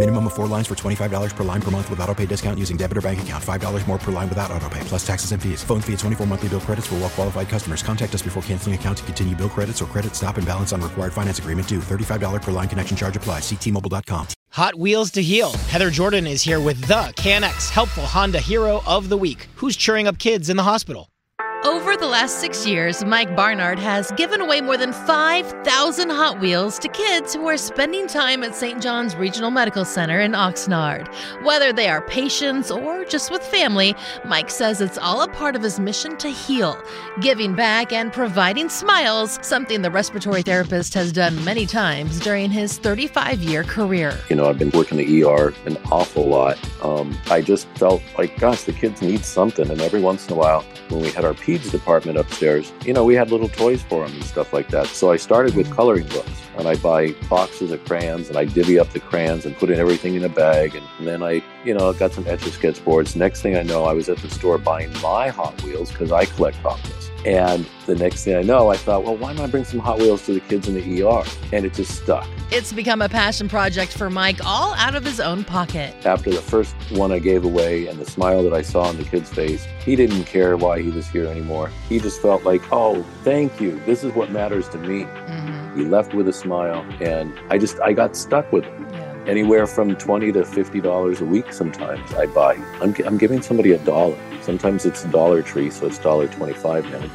Minimum of four lines for $25 per line per month with auto pay discount using debit or bank account. $5 more per line without auto pay, plus taxes and fees. Phone fee at 24 monthly bill credits for well qualified customers. Contact us before canceling account to continue bill credits or credit stop and balance on required finance agreement due. $35 per line connection charge applies. Ctmobile.com. Hot Wheels to Heal. Heather Jordan is here with the KNX Helpful Honda Hero of the Week. Who's cheering up kids in the hospital? Over the last six years, Mike Barnard has given away more than 5,000 Hot Wheels to kids who are spending time at St. John's Regional Medical Center in Oxnard. Whether they are patients or just with family, Mike says it's all a part of his mission to heal, giving back and providing smiles, something the respiratory therapist has done many times during his 35 year career. You know, I've been working the ER an awful lot. Um, I just felt like, gosh, the kids need something. And every once in a while, when we had our peds department upstairs, you know, we had little toys for them and stuff like that. So I started with coloring books and I buy boxes of crayons and I divvy up the crayons and put in everything in a bag. And, and then I, you know, got some etch a sketch boards. Next thing I know, I was at the store buying my Hot Wheels because I collect Hot Wheels. And the next thing I know, I thought, well, why don't I bring some Hot Wheels to the kids in the ER? And it just stuck. It's become a passion project for Mike, all out of his own pocket. After the first one I gave away and the smile that I saw on the kid's face, he didn't care why he was here anymore. He just felt like, oh, thank you. This is what matters to me. Mm-hmm. He left with a smile, and I just, I got stuck with it. Anywhere from 20 to $50 a week sometimes I buy. I'm, I'm giving somebody a dollar. Sometimes it's Dollar Tree, so it's $1.25 now.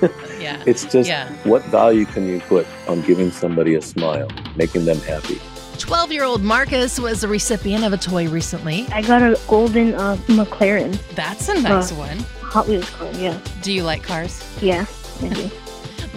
But Yeah. it's just Yeah. what value can you put on giving somebody a smile, making them happy? 12 year old Marcus was a recipient of a toy recently. I got a golden uh, McLaren. That's a nice Uh, one. Hot Wheels car, yeah. Do you like cars? Yeah, I do.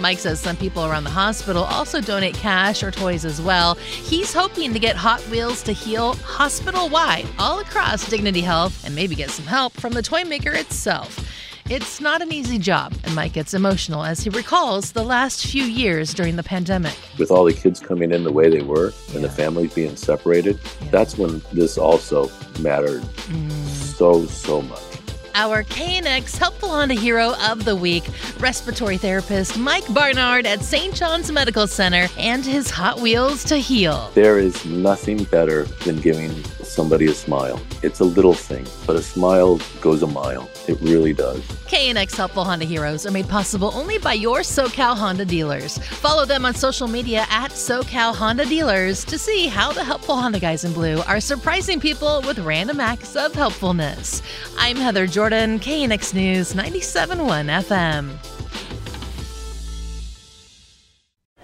Mike says some people around the hospital also donate cash or toys as well. He's hoping to get Hot Wheels to heal hospital wide all across Dignity Health and maybe get some help from the toy maker itself. It's not an easy job, and Mike gets emotional as he recalls the last few years during the pandemic. With all the kids coming in the way they were and the families being separated, that's when this also mattered mm. so, so much. Our KNX Helpful Honda Hero of the Week, respiratory therapist Mike Barnard at St. John's Medical Center, and his Hot Wheels to heal. There is nothing better than giving somebody a smile. It's a little thing, but a smile goes a mile. It really does. KNX Helpful Honda Heroes are made possible only by your SoCal Honda dealers. Follow them on social media at SoCal Honda Dealers to see how the helpful Honda guys in blue are surprising people with random acts of helpfulness. I'm Heather Jordan, KNX News 97.1 FM.